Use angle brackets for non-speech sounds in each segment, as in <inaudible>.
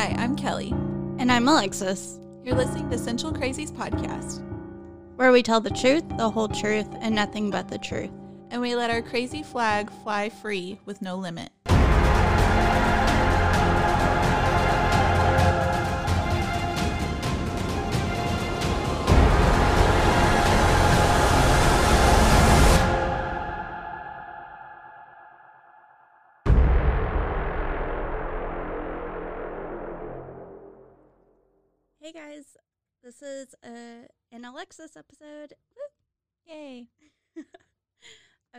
Hi, I'm Kelly. And I'm Alexis, You're listening to Central Crazies podcast, where we tell the truth, the whole truth, and nothing but the truth. and we let our crazy flag fly free with no limit. Hey guys, this is uh, an Alexis episode. Woo. Yay. <laughs>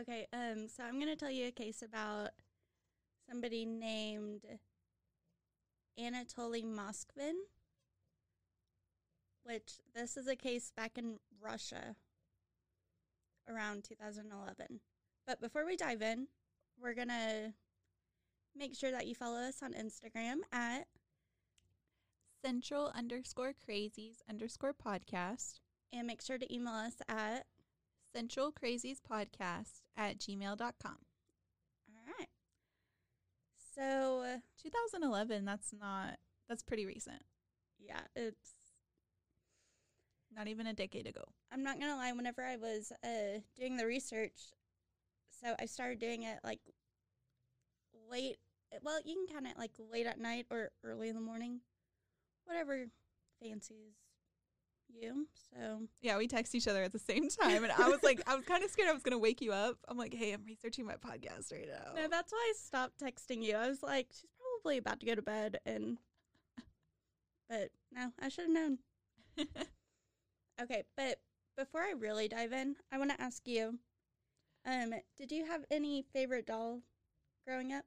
Okay, um, so I'm gonna tell you a case about somebody named Anatoly Moskvin, which this is a case back in Russia around 2011. But before we dive in, we're gonna make sure that you follow us on Instagram at Central underscore crazies underscore podcast, and make sure to email us at Central Crazies podcast at gmail.com. all right. So 2011, that's not, that's pretty recent. yeah, it's Not even a decade ago. I'm not gonna lie. Whenever I was uh, doing the research, so I started doing it like late. Well, you can count it like late at night or early in the morning, whatever fancies you. So Yeah, we text each other at the same time. And I was like, I was kind of scared I was going to wake you up. I'm like, hey, I'm researching my podcast right now. no, that's why I stopped texting you. I was like, she's probably about to go to bed, and <laughs> but no, I should have known. <laughs> Okay, but before I really dive in, I want to ask you, um, did you have any favorite doll growing up?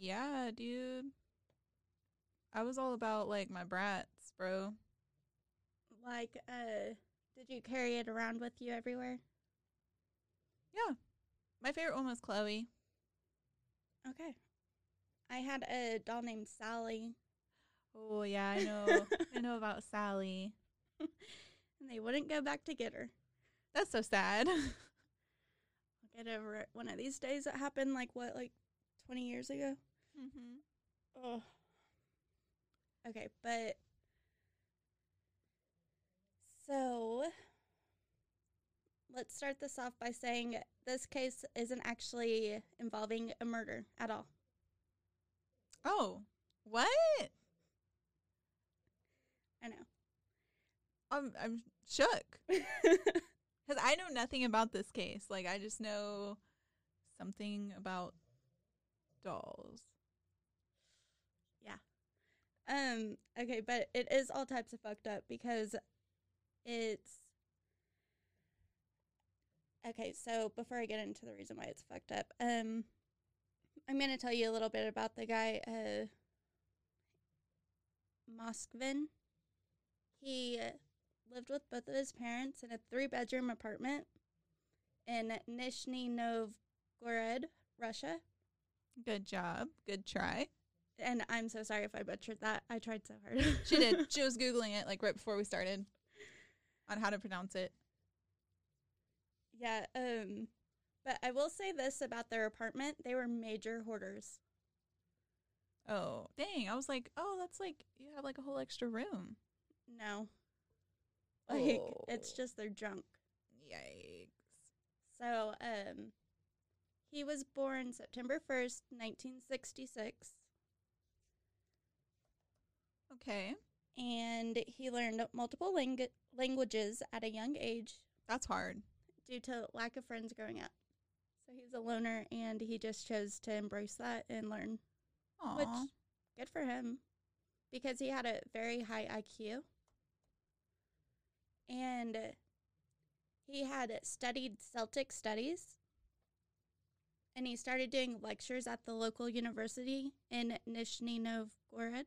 yeah, dude. I was all about like my Bratz, bro. Like, uh, did you carry it around with you everywhere? Yeah. My favorite one was Chloe. Okay. I had a doll named Sally, Oh, yeah, I know. <laughs> I know about Sally. <laughs> and they wouldn't go back to get her. That's so sad. <laughs> I'll get over it one of these days. It happened like what, like twenty years ago? mm-hmm. Oh. Okay, but so let's start this off by saying this case isn't actually involving a murder at all. Oh, what? I know. I'm I'm shook <laughs> because I know nothing about this case. Like I just know something about dolls. Um, okay, but it is all types of fucked up because it's okay, so before I get into the reason why it's fucked up, um I'm gonna tell you a little bit about the guy, uh Moskvin. He lived with both of his parents in a three bedroom apartment in Nizhny Novgorod, Russia. Good job. Good try. And I'm so sorry if I butchered that. I tried so hard. <laughs> She did. <laughs> she was googling it like right before we started on how to pronounce it. Yeah, um but I will say this about their apartment, they were major hoarders. Oh, dang. I was like, oh, that's like you have like a whole extra room. No. Like it's Oh. just their junk. Yikes. So, um he was born September 1st, 1966, Okay. and he learned multiple languages at a young age That's hard. due to lack of friends growing up. So he's a loner and he just chose to embrace that and learn Aw. which good for him because he had a very high IQ and he had studied Celtic studies and he started doing lectures at the local university in Nizhny Novgorod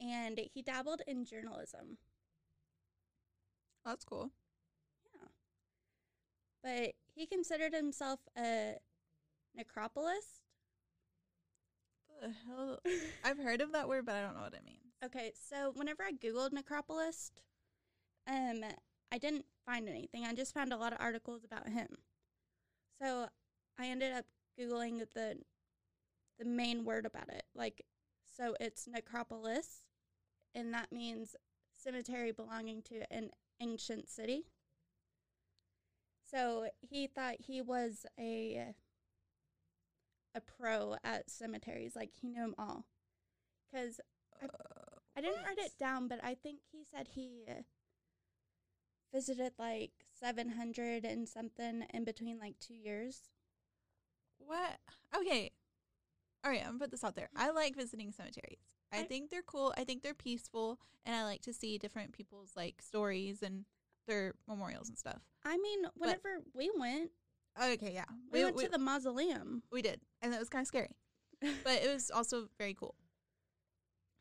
and he dabbled in journalism That's cool. Yeah. But he considered himself a necropolist The hell? I've heard of that word, but I don't know what it means. Okay, so whenever I googled necropolist, um, I didn't find anything. I just found a lot of articles about him. So I ended up googling the the main word about it. Like, so it's necropolis, and that means cemetery belonging to an ancient city. So he thought he was a a pro at cemeteries, like he knew them all. Because I- I didn't write it down, but I think he said he visited like 700 and something in between like two years. What? Okay. All right, I'm gonna put this out there. I like visiting cemeteries. I, I- think they're cool. I think they're peaceful, and I like to see different people's like stories and their memorials and stuff. I mean, whenever we went, Okay, yeah, we, went to the mausoleum. we did, and it was kind of scary, <laughs> but it was also very cool.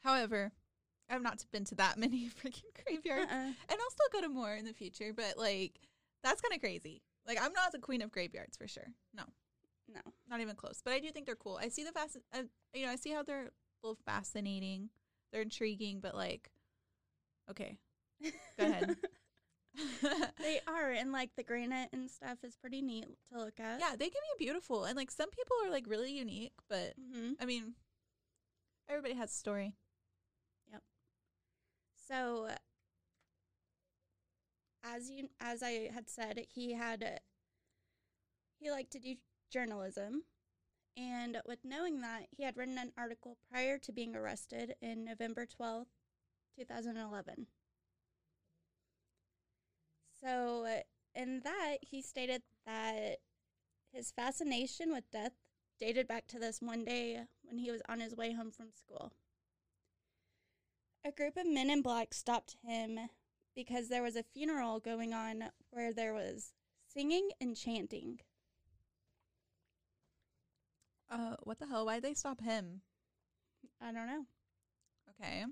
However, I've not been to that <laughs> many freaking graveyards, Uh-uh. and I'll still go to more in the future. But like, that's kind of crazy. Like, I'm not the queen of graveyards for sure. No, No. not even close. But I do think they're cool. I see the fast, uh, you know, I see how they're fascinating. They're intriguing, but like, okay, Go ahead. <laughs> they are, and like the granite and stuff is pretty neat to look at. yeah, they can be beautiful, and like some people are like really unique. But hmm I mean, everybody has a story. Yep. So, as you as I had said, he had he liked to do journalism, and with knowing that, he had written an article prior to being arrested in November twelfth, two thousand eleven. So, in that, he stated that his fascination with death dated back to this one day when he was on his way home from school. A group of men in black stopped him because there was a funeral going on where there was singing and chanting. Uh, what the hell? Why'd they stop him? I don't know. Okay.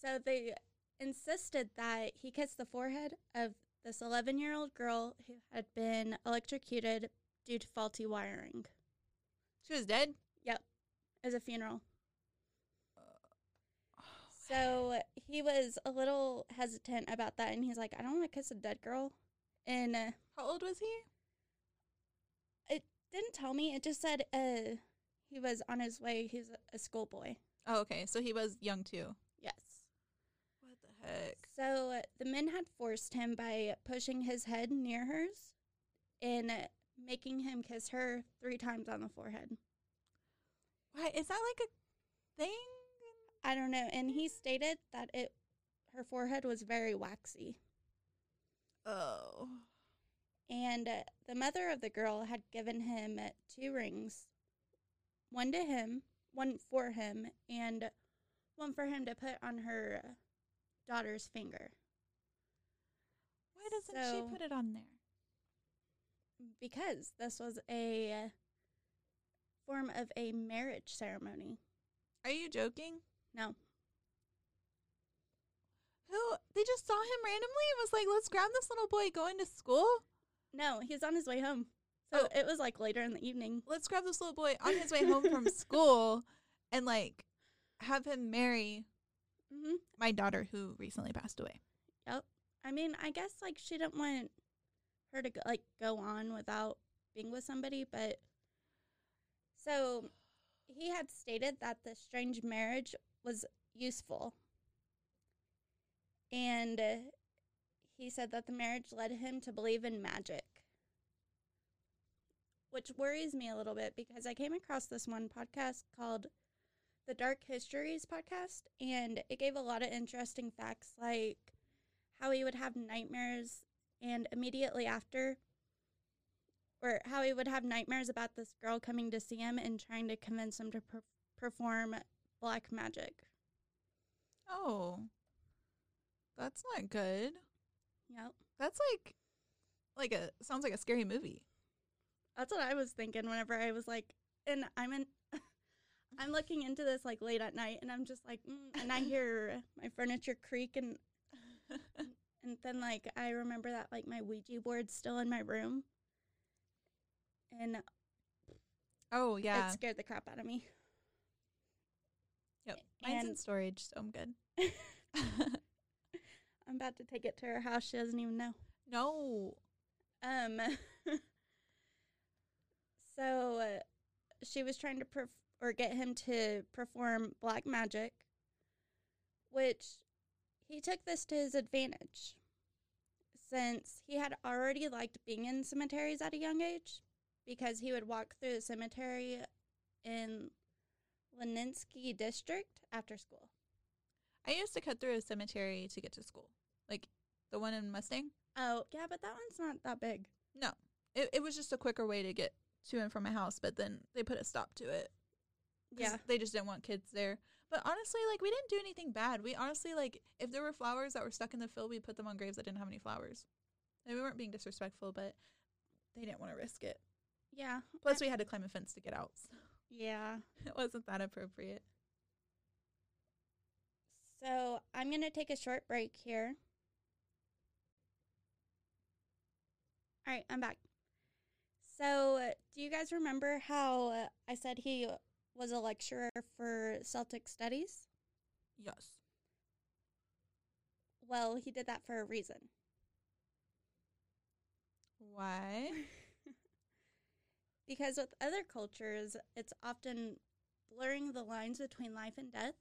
So they insisted that he kiss the forehead of this 11 year old girl who had been electrocuted due to faulty wiring She was dead. Yep. As a funeral. So he was a little hesitant about that, and he's like, I don't want to kiss a dead girl. And uh, How old was he? Didn't tell me. It just said uh, he was on his way. He's a, a schoolboy. Oh, okay. So he was young too. Yes. What the heck? So uh, the men had forced him by pushing his head near hers and uh, making him kiss her three times on the forehead. Why is that like a thing? I don't know. And he stated that it her forehead was very waxy. Oh. And uh, the mother of the girl had given him uh, two rings one to him, one for him, and one for him to put on her uh, daughter's finger. Why doesn't she put it on there? Because this was a form of a marriage ceremony. Are you joking? No. Who? They just saw him randomly and was like, "Let's grab this little boy going to school. No, he was on his way home. So Oh. it was like later in the evening. Let's grab this little boy on his way home from <laughs> school, and like have him marry hmm my daughter who recently passed away." Yep. I mean, I guess like she didn't want her to go, like go on without being with somebody, but so he had stated that the strange marriage was useful, and he said that the marriage led him to believe in magic, which worries me a little bit because I came across this one podcast called the Dark Histories podcast, and it gave a lot of interesting facts like how he would have nightmares and immediately after or how he would have nightmares about this girl coming to see him and trying to convince him to per- perform black magic. Oh, that's not good. Yep. That's like, like a sounds like a scary movie. That's what I was thinking whenever I was like and I'm in <laughs> I'm looking into this like late at night and I'm just like mm, and I hear <laughs> my furniture creak and <laughs> and then like I remember that like my Ouija board's still in my room. And Oh yeah. it scared the crap out of me. Yep. Mine's in storage, so I'm good. I'm about to take it to her house. She doesn't even know. no. Um. <laughs> so uh, she was trying to perf- or get him to perform black magic, which he took this to his advantage since he had already liked being in cemeteries at a young age because he would walk through the cemetery in Leninsky district after school. I used to cut through a cemetery to get to school, like the one in Mustang. Oh, yeah, but that one's not that big. No, it it was just a quicker way to get to and from my house, but then they put a stop to it. Yeah. they just didn't want kids there. But honestly, like we didn't do anything bad. We honestly like if there were flowers that were stuck in the field, we put them on graves that didn't have any flowers. And we weren't being disrespectful, but they didn't want to risk it. Yeah. Plus, we had to climb a fence to get out. So Yeah. <laughs> it wasn't that appropriate. So I'm going to take a short break here. All right, I'm back. So, do you guys remember how I said he was a lecturer for Celtic studies? Yes. Well, he did that for a reason. Why? <laughs> Because with other cultures, it's often blurring the lines between life and death,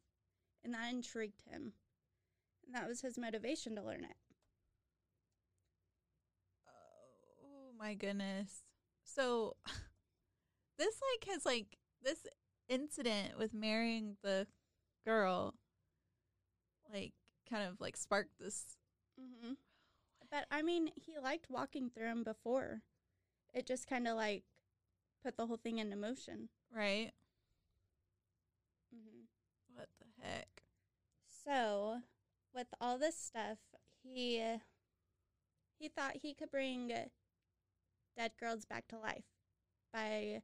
and that intrigued him. And that was his motivation to learn it. Oh my goodness. So <laughs> this like has like this incident with marrying the girl like kind of like sparked this Mm-hmm. But I mean, he liked walking through them before. It just kind of like put the whole thing into motion. right? Mm-hmm. What the heck? So, with all this stuff, he he thought he could bring dead girls back to life by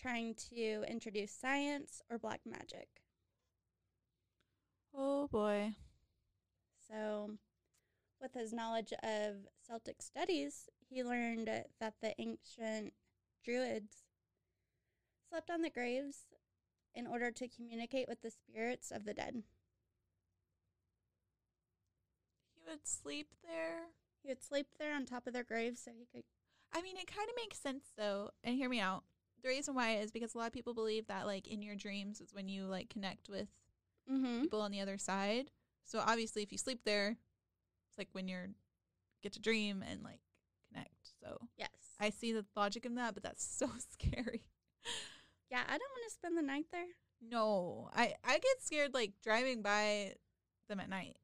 trying to introduce science or black magic. Oh boy. So, with his knowledge of Celtic studies, he learned that the ancient druids slept on the graves in order to communicate with the spirits of the dead. He would sleep there. He would sleep there on top of their graves so he could. I mean, it kind of makes sense though. And hear me out. The reason why is because a lot of people believe that like in your dreams is when you like connect with Mm-hmm. people on the other side. So obviously, if you sleep there, it's like when you're get to dream and like connect. So Yes. I see the logic in that, but that's <laughs> so scary. Yeah, I don't want to spend the night there. No, I I get scared like driving by them at night.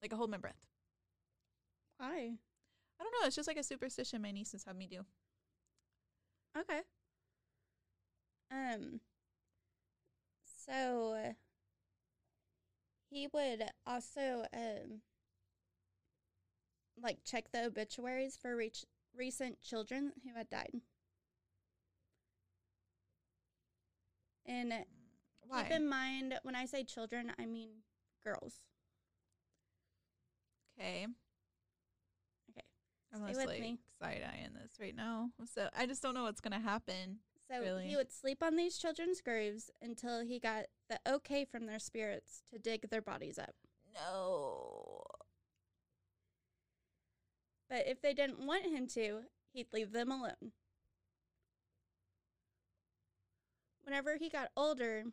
Like I hold my breath. Why? I don't know. It's just like a superstition my nieces have me do. Okay. Um. So he would also um like check the obituaries for reach recent children who had died. And Why? keep in mind when I say children, I mean girls. Okay. Okay. I'm Stay with like me. side eyeing this right now. So I just don't know what's gonna happen. So Really? he would sleep on these children's graves until he got the okay from their spirits to dig their bodies up. No. But if they didn't want him to, he'd leave them alone. Whenever he got older,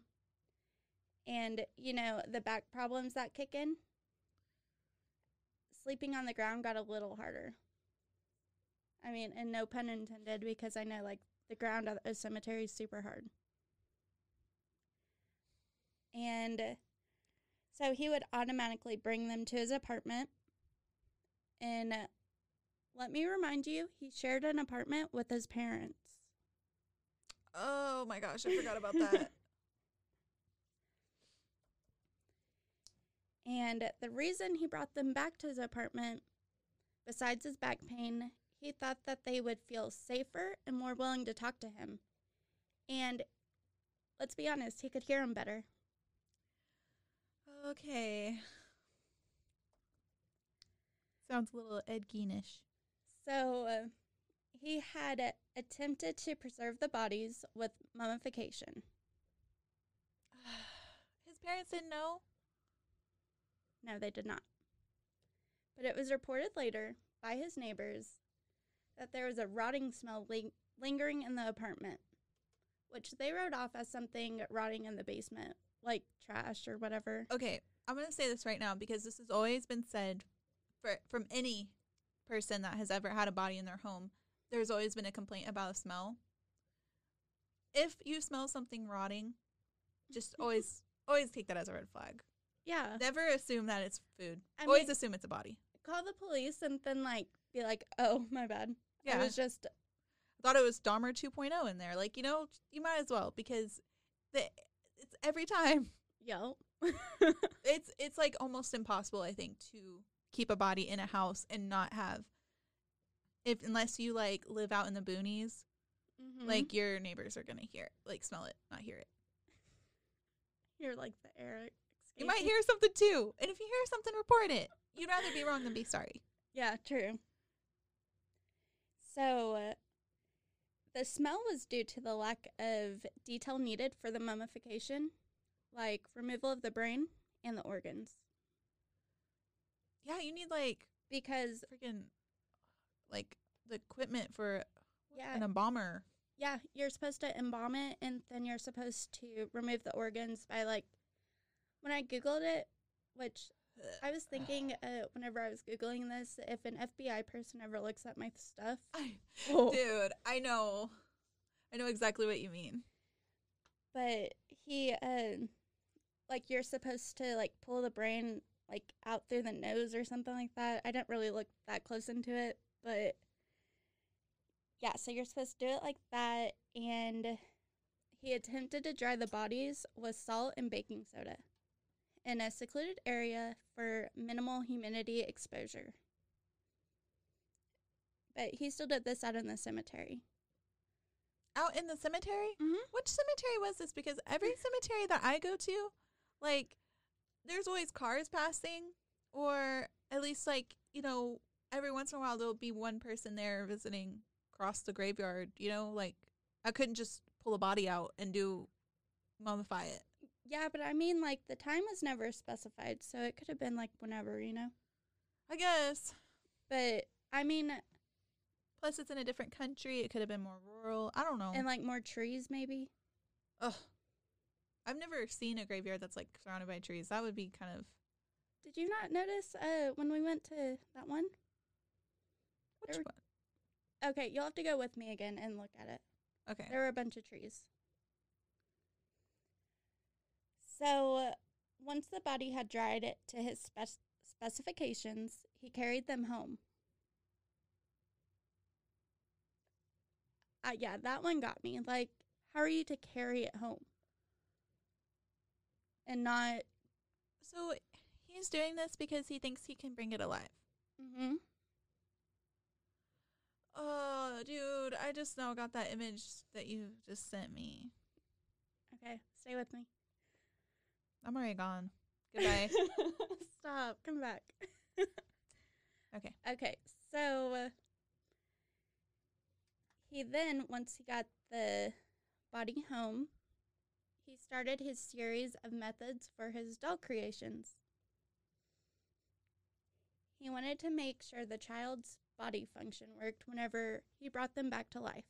and you know, the back problems that kick in, sleeping on the ground got a little harder. I mean, and no pun intended, because I know like the ground at a cemetery is super hard. And so he would automatically bring them to his apartment. And let me remind you, he shared an apartment with his parents. Oh my gosh, I forgot about that. <laughs> And the reason he brought them back to his apartment, besides his back pain, he thought that they would feel safer and more willing to talk to him. And let's be honest, he could hear them better. okay. Sounds a little Ed Geinish. So uh, he had attempted to preserve the bodies with mummification. <sighs> His parents didn't know. No, they did not. But it was reported later by his neighbors that there was a rotting smell ling- lingering in the apartment, which they wrote off as something rotting in the basement, like trash or whatever. Okay, I'm gonna say this right now because this has always been said for from any person that has ever had a body in their home. There's always been a complaint about a smell. If you smell something rotting, just <laughs> always always take that as a red flag. Yeah. Never assume that it's food. I always mean- assume it's a body. Call the police and then like be like, "Oh, my bad." Yeah, It was just I thought it was Dahmer 2.0 in there. Like you know, you might as well because the it's every time. <laughs> yo. It's it's like almost impossible, I think, to keep a body in a house and not have if unless you like live out in the boonies, Mhm. like your neighbors are gonna hear it, like smell it, not hear it. <laughs> you're like the air. You might hear something too, and if you hear something, report it. You'd rather be wrong than be sorry. Yeah, true. So, uh, the smell was due to the lack of detail needed for the mummification, like removal of the brain and the organs. Yeah, you need like Because, freaking like the equipment for yeah, an embalmer. yeah, you're supposed to embalm it and then you're supposed to remove the organs by, like, when I Googled it, which I was thinking uh, whenever I was Googling this, if an FBI person ever looks at my stuff, <laughs> I, Oh. dude, I know, I know exactly what you mean. but he uh like you're supposed to like pull the brain like out through the nose or something like that i didn't really look that close into it but yeah so you're supposed to do it like that and he attempted to dry the bodies with salt and baking soda in a secluded area for minimal humidity exposure but he still did this out in the cemetery Out in the cemetery. Mhm. Which cemetery was this? Because every cemetery that I go to, like, there's always cars passing, or at least like you know, every once in a while there'll be one person there visiting across the graveyard. You know, like I couldn't just pull a body out and do mummify it. Yeah, but I mean, like, the time was never specified, so it could have been, like, whenever, you know? I guess. But, I mean, Plus, it's in a different country. It could have been more rural. I don't know. and, like, more trees, maybe? Ugh. I've never seen a graveyard that's like surrounded by trees. That would be kind of Did you not notice uh, when we went to that one? Which There- one? Okay, you'll have to go with me again and look at it. Okay. There were a bunch of trees. So, once the body had dried it to his spec- specifications, he carried them home. Uh, yeah, that one got me. Like, how are you to carry it home? And not. So he's doing this because he thinks he can bring it alive. Mm-hmm. Oh, dude, I just now got that image that you just sent me. Okay, stay with me. I'm already gone. Goodbye. <laughs> Stop. Come back. <laughs> okay. Okay, so uh, he then, once he got the body home, he started his series of methods for his doll creations. He wanted to make sure the child's body function worked whenever he brought them back to life.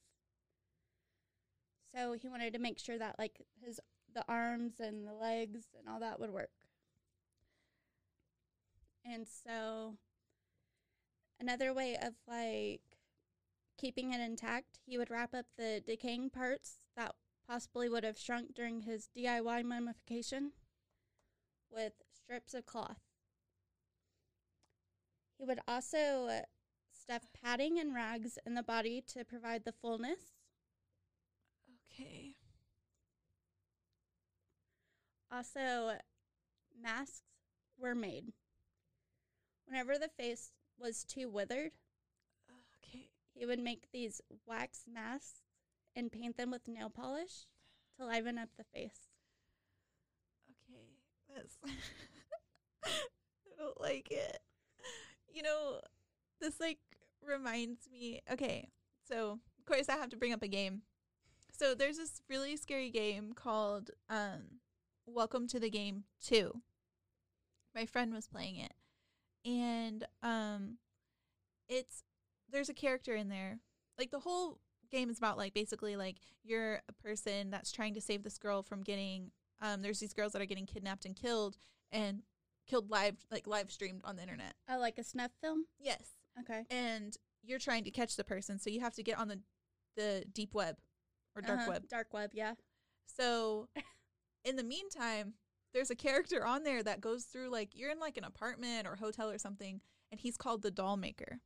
So he wanted to make sure that like his the arms and the legs and all that would work. And so another way of like keeping it intact, he would wrap up the decaying parts that possibly would have shrunk during his DIY mummification with strips of cloth. He would also stuff padding and rags in the body to provide the fullness. Okay. Also, masks were made. Whenever the face was too withered, Okay. he would make these wax masks and paint them with nail polish to liven up the face. Okay. That's <laughs> I don't like it. You know, this like reminds me okay, so of course I have to bring up a game. So there's this really scary game called um Welcome to the Game 2. My friend was playing it. And um it's there's a character in there. Like the whole game is about like basically like you're a person that's trying to save this girl from getting um there's these girls that are getting kidnapped and killed and killed live like live streamed on the internet. Oh, like a snuff film? Yes. Okay. And you're trying to catch the person, so you have to get on the the deep web or dark Uh-huh, web. Dark web, yeah. So in the meantime, there's a character on there that goes through like you're in like an apartment or hotel or something, and he's called the doll maker.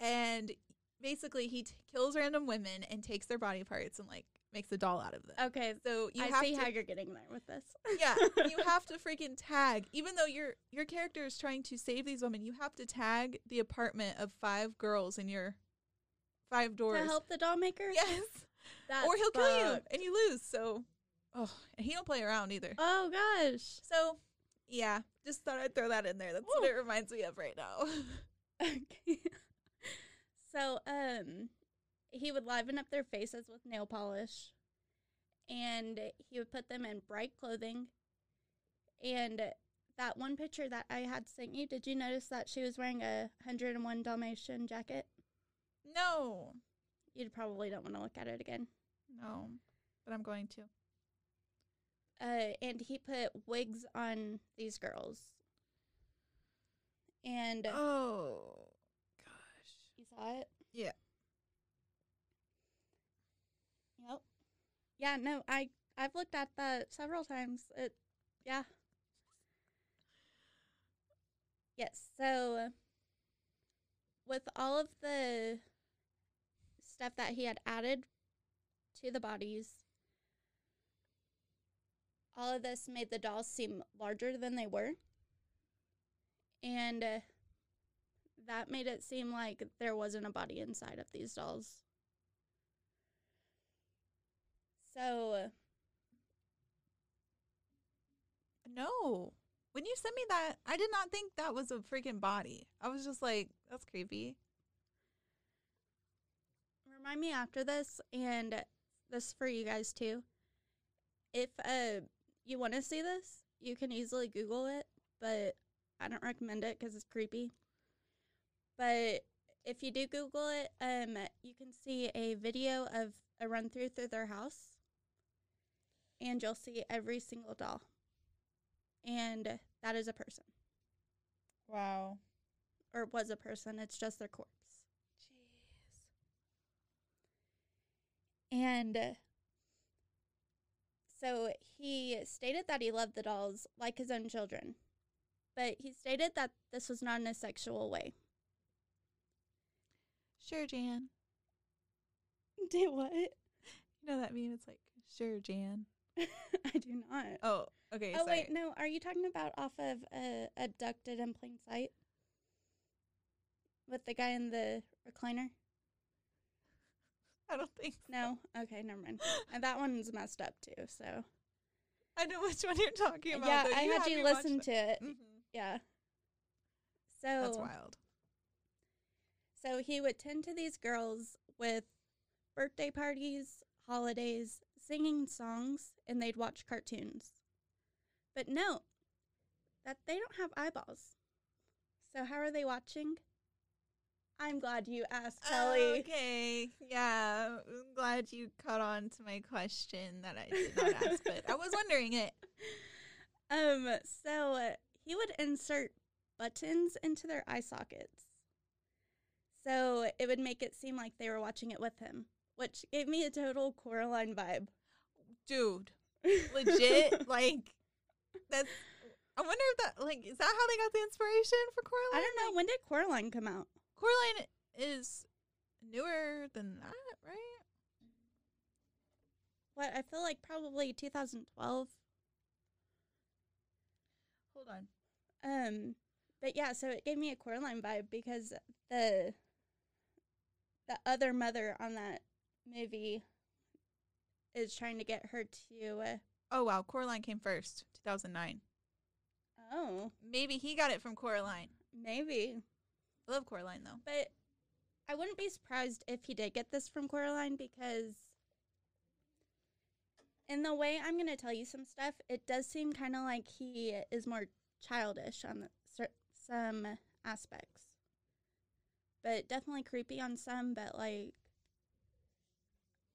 And basically, he t- kills random women and takes their body parts and like makes a doll out of them. Okay. So you I have see to, how you're getting there with this. yeah, you <laughs> have to freaking tag. Even though your your character is trying to save these women, you have to tag the apartment of five girls in your five doors to help the doll maker? <laughs> Yes, That's or he'll kill you and you lose. So, oh, and he don't play around either. Oh gosh. So, yeah, just thought I'd throw that in there. That's what it reminds me of right now. <laughs> Okay. so, um, he would liven up their faces with nail polish, and he would put them in bright clothing. And that one picture that I had sent you, did you notice that she was wearing a 101 Dalmatian jacket? no, You probably don't want to look at it again. no, but I'm going to. Uh, and he put wigs on these girls. And Oh, gosh. you saw it? Yeah. Yep. Yeah, no, I I've looked at that several times. It yeah. Yes, so with all of the stuff that he had added to the bodies, all of this made the dolls seem larger than they were. And uh, that made it seem like there wasn't a body inside of these dolls. So, No. When you sent me that, I did not think that was a freaking body. I was just like, that's creepy. remind me after this, and this for you guys too. If uh you want to see this, you can easily Google it, but I don't recommend it because it's creepy. But if you do Google it, um, you can see a video of a run through through their house, and you'll see every single doll, and that is a person Wow. or was a person. It's just their corpse. Jeez. And uh, so he stated that he loved the dolls like his own children, but he stated that this was not in a sexual way. Sure, Jan. <laughs> Do what? You know that meme? It's like, sure, Jan. <laughs> I do not. Oh, okay. oh sorry. wait, no. Are you talking about off of uh, Abducted in Plain Sight with the guy in the recliner? I don't think so. No. Okay, never mind. And that one's messed up too. So I know which one you're talking about. yeah. I had me you listen to it. Mhm. Yeah. So That's wild. So he would tend to these girls with birthday parties, holidays, singing songs, and they'd watch cartoons. But note that they don't have eyeballs. So how are they watching? I'm glad you asked, Kelly. Okay. Yeah. I'm glad you caught on to my question that I did not ask, but I was wondering it. <laughs> Um, so uh, he would insert buttons into their eye sockets. So it would make it seem like they were watching it with him, which gave me a total Coraline vibe. Dude. <laughs> Legit. like, that's. I wonder if that, like, is that how they got the inspiration for Coraline? I don't know. When did Coraline come out? Coraline is newer than that, right? What? I feel like probably 2012. Hold on. Um, but yeah, so it gave me a Coraline vibe because the the other mother on that movie is trying to get her to. Uh, Oh, wow. Coraline came first, 2009. oh, Maybe he got it from Coraline. maybe. I love Coraline, though. But I wouldn't be surprised if he did get this from Coraline because, in the way I'm going to tell you some stuff, it does seem kind of like he is more childish on the, some aspects. But definitely creepy on some, but like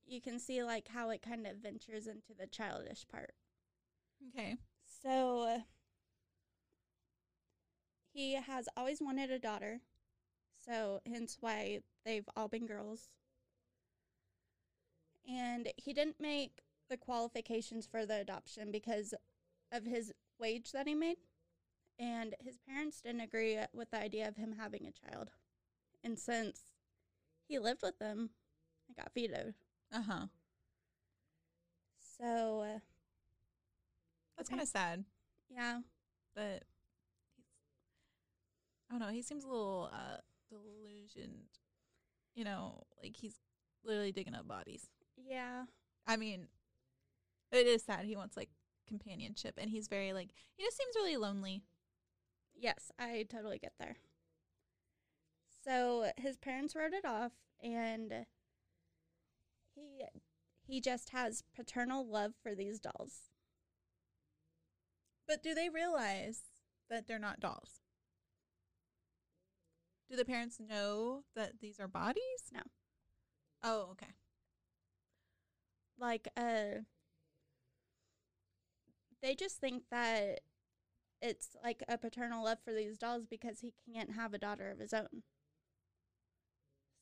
you can see like how it kind of ventures into the childish part. Okay. So uh, he has always wanted a daughter. So hence why they've all been girls. And he didn't make the qualifications for the adoption because of his wage that he made. And his parents didn't agree with the idea of him having a child. And since he lived with them, it got vetoed. Uh huh. So, uh, That's kind of sad, yeah, but he's. I don't know. He seems a little uh delusioned. You know, like he's literally digging up bodies. yeah. I mean, it is sad. He wants like companionship, and he's very like he just seems really lonely. Yes, I totally get there. So his parents wrote it off and he he just has paternal love for these dolls. But do they realize that they're not dolls? Do the parents know that these are bodies? No. Oh, okay. Like uh they just think that it's like a paternal love for these dolls because he can't have a daughter of his own.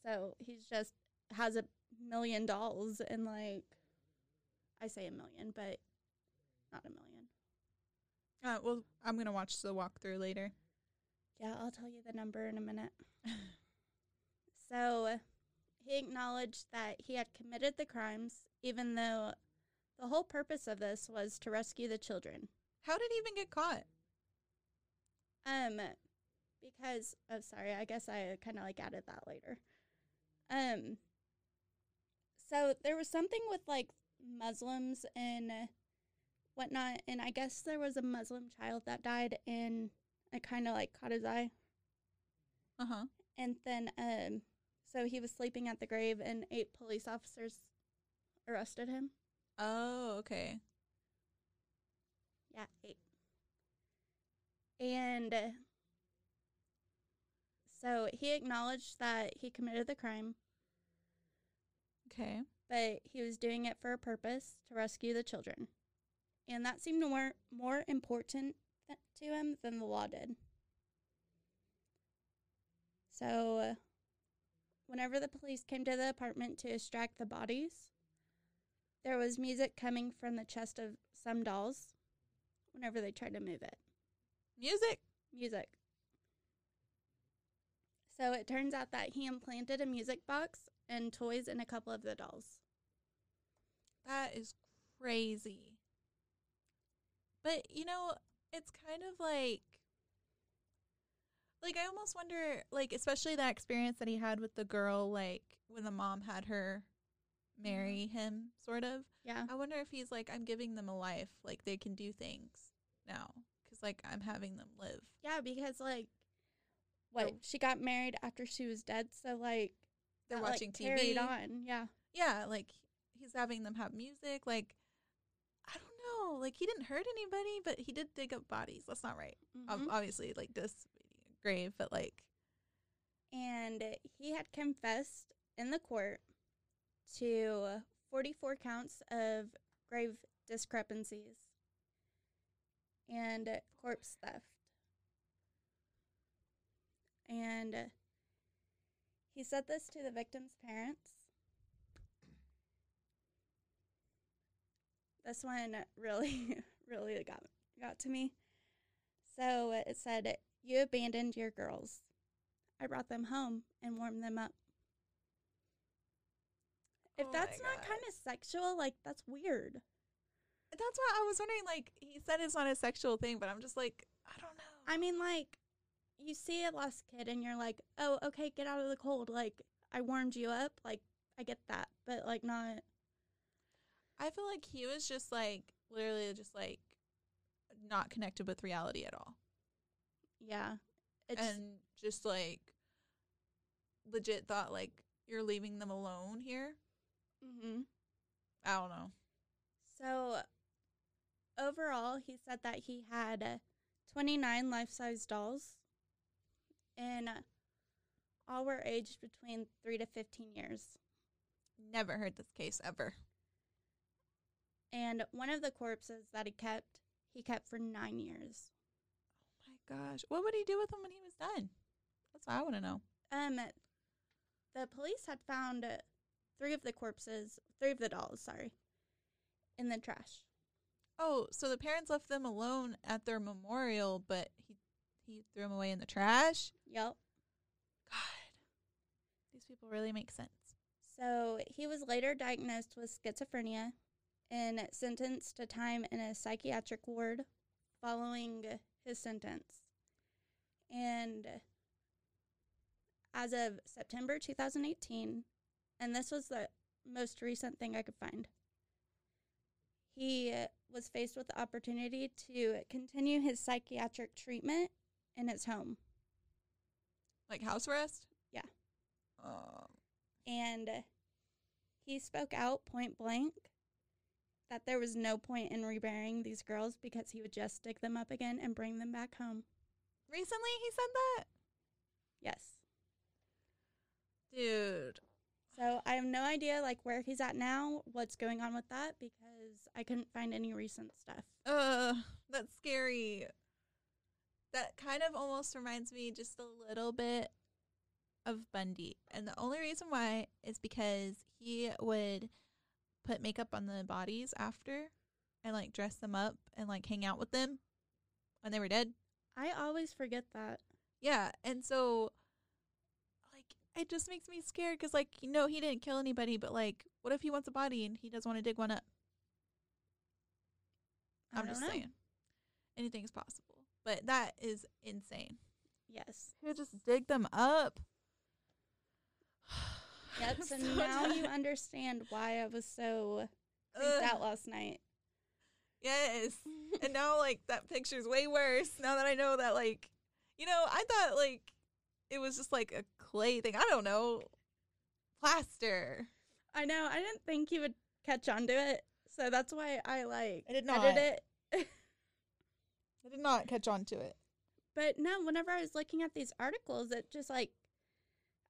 So he's just has a million dolls and like I say a million, but not a million. Uh, well, I'm gonna watch the walkthrough later. Yeah, I'll tell you the number in a minute. <laughs> So he acknowledged that he had committed the crimes, even though the whole purpose of this was to rescue the children. How did he even get caught? Um, because oh, sorry, I guess I kind of like added that later. Um, so there was something with like Muslims and whatnot, and I guess there was a Muslim child that died, and it kind of like caught his eye. Uh huh. And then, um, so he was sleeping at the grave, and eight police officers arrested him. Oh, okay. Yeah, eight. And uh, so he acknowledged that he committed the crime, Okay. but he was doing it for a purpose to rescue the children. And that seemed more, more important th- to him than the law did. So, uh, whenever the police came to the apartment to extract the bodies, there was music coming from the chest of some dolls whenever they tried to move it. Music. Music. So it turns out that he implanted a music box and toys and a couple of the dolls. That is crazy. But you know, it's kind of like like I almost wonder like especially that experience that he had with the girl like when the mom had her marry mm-hmm. him sort of. Yeah. I wonder if he's like I'm giving them a life like they can do things now cuz like I'm having them live. Yeah, because like what Oh. she got married after she was dead, so like They're that, like, watching carried TV. on. Yeah. Yeah, like he's having them have music like I don't know. Like he didn't hurt anybody, but he did dig up bodies. That's not right. Mhm. obviously like this grave, but like and he had confessed in the court to 44 counts of grave discrepancies and corpse theft. And he said this to the victim's parents. This one really, <laughs> really got got to me. So it said, "You abandoned your girls. I brought them home and warmed them up." If Oh that's not kind of sexual, like that's weird. that's why I was wondering like he said it's not a sexual thing, but I'm just like I don't know. I mean, like, you see a lost kid and you're like, oh, okay, get out of the cold. Like, I warmed you up. Like, I get that, but like, not. I feel like he was just like literally just like not connected with reality at all. Yeah, it's and just like legit thought like you're leaving them alone here. Mm-hmm. I don't know. So, overall, he said that he had uh, 29 life size dolls, and all were aged between 3 to 15 years. Never heard this case ever. And one of the corpses that he kept, he kept for nine years. Oh my gosh. What would he do with them when he was done? That's what I want to know. Um, the police had found three of the corpses, three of the dolls, sorry, in the trash. Oh, so the parents left them alone at their memorial, but he threw them away in the trash? Yep. God. These people really make sense. So he was later diagnosed with schizophrenia and sentenced to time in a psychiatric ward following his sentence. And as of September 2018, and this was the most recent thing I could find, he was faced with the opportunity to continue his psychiatric treatment in his home. Like house arrest? Yeah. Um, And he spoke out point blank that there was no point in reburying these girls because he would just stick them up again and bring them back home. recently he said that? Yes. Dude. So I have no idea like where he's at now, what's going on with that because I couldn't find any recent stuff. Uh, that's scary. That kind of almost reminds me just a little bit of Bundy. And the only reason why is because he would put makeup on the bodies after and like dress them up and like hang out with them when they were dead. I always forget that. Yeah. And so, like, it just makes me scared because, like, you know, he didn't kill anybody, but like, what if he wants a body and he doesn't want to dig one up? I'm just know. saying. Anything's possible. But that is insane. Yes. He would just dig them up. <sighs> Yep. I'm So so now you understand why I was so freaked Ugh. out last night. Yes. <laughs> and now, like, that picture's way worse now that I know that, like, you know, I thought, like, it was just like a clay thing. I don't know. Plaster. I know. I didn't think you would catch on to it, so that's why I like I did edited not. it. I did not catch on to it. But no, whenever I was looking at these articles, it just like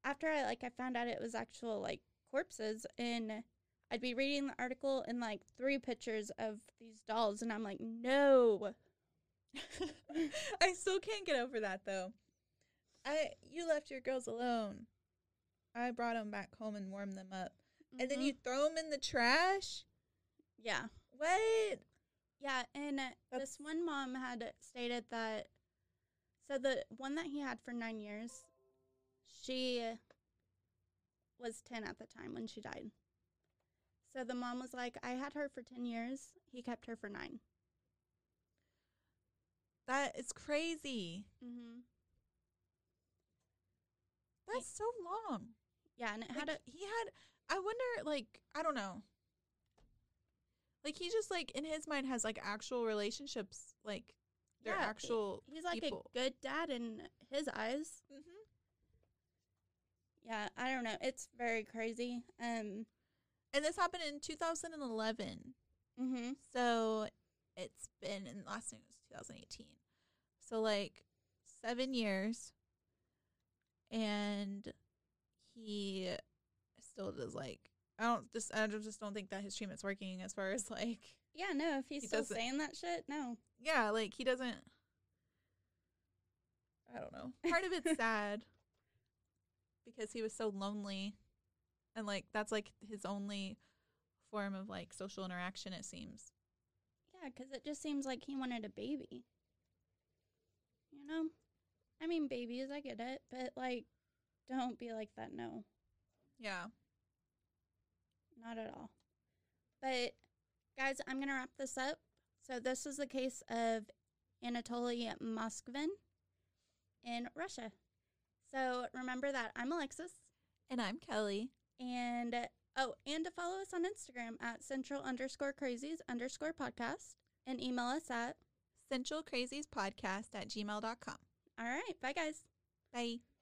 after I like I found out it was actual like corpses, and I'd be reading the article and like three pictures of these dolls, and I'm like, no. <laughs> I still can't get over that though. I you left your girls alone. I brought them back home and warmed them up, and then Mhm. you throw them in the trash. yeah, What? Yeah, and this one mom had stated that. So the one that he had for nine years, she was ten at the time when she died. So the mom was like, "I had her for ten years. He kept her for 9 That is crazy. Mm-hmm. That's so long. Yeah, and it Like, had a he had. I wonder, like, I don't know. Like he just like in his mind has like actual relationships, like they're Yeah, actual. he's like people. a good dad in his eyes. hmm Yeah, I don't know. It's very crazy. Um. And this happened in 2011. Mm-hmm. So it's been, and last name was 2018. So like seven years. And he still does like, I don't just, I don't- just don't think that his treatment's working as far as like, Yeah, no. If he's He still saying that shit, no. yeah, like he doesn't, I don't know. Part of it's <laughs> sad because he was so lonely. And like, that's like his only form of like social interaction, it seems. Yeah, because it just seems like he wanted a baby. You know, I mean, babies, I get it, but like, don't be like that. No, Yeah. Not at all. But guys, I'm gonna wrap this up. So this is the case of Anatoly Moskvin in Russia. So remember that I'm Alexis. And I'm Kelly. And oh, and to follow us on Instagram at central underscore crazies underscore podcast and email us at Central Crazies Podcast at gmail.com. all right. Bye, guys. Bye.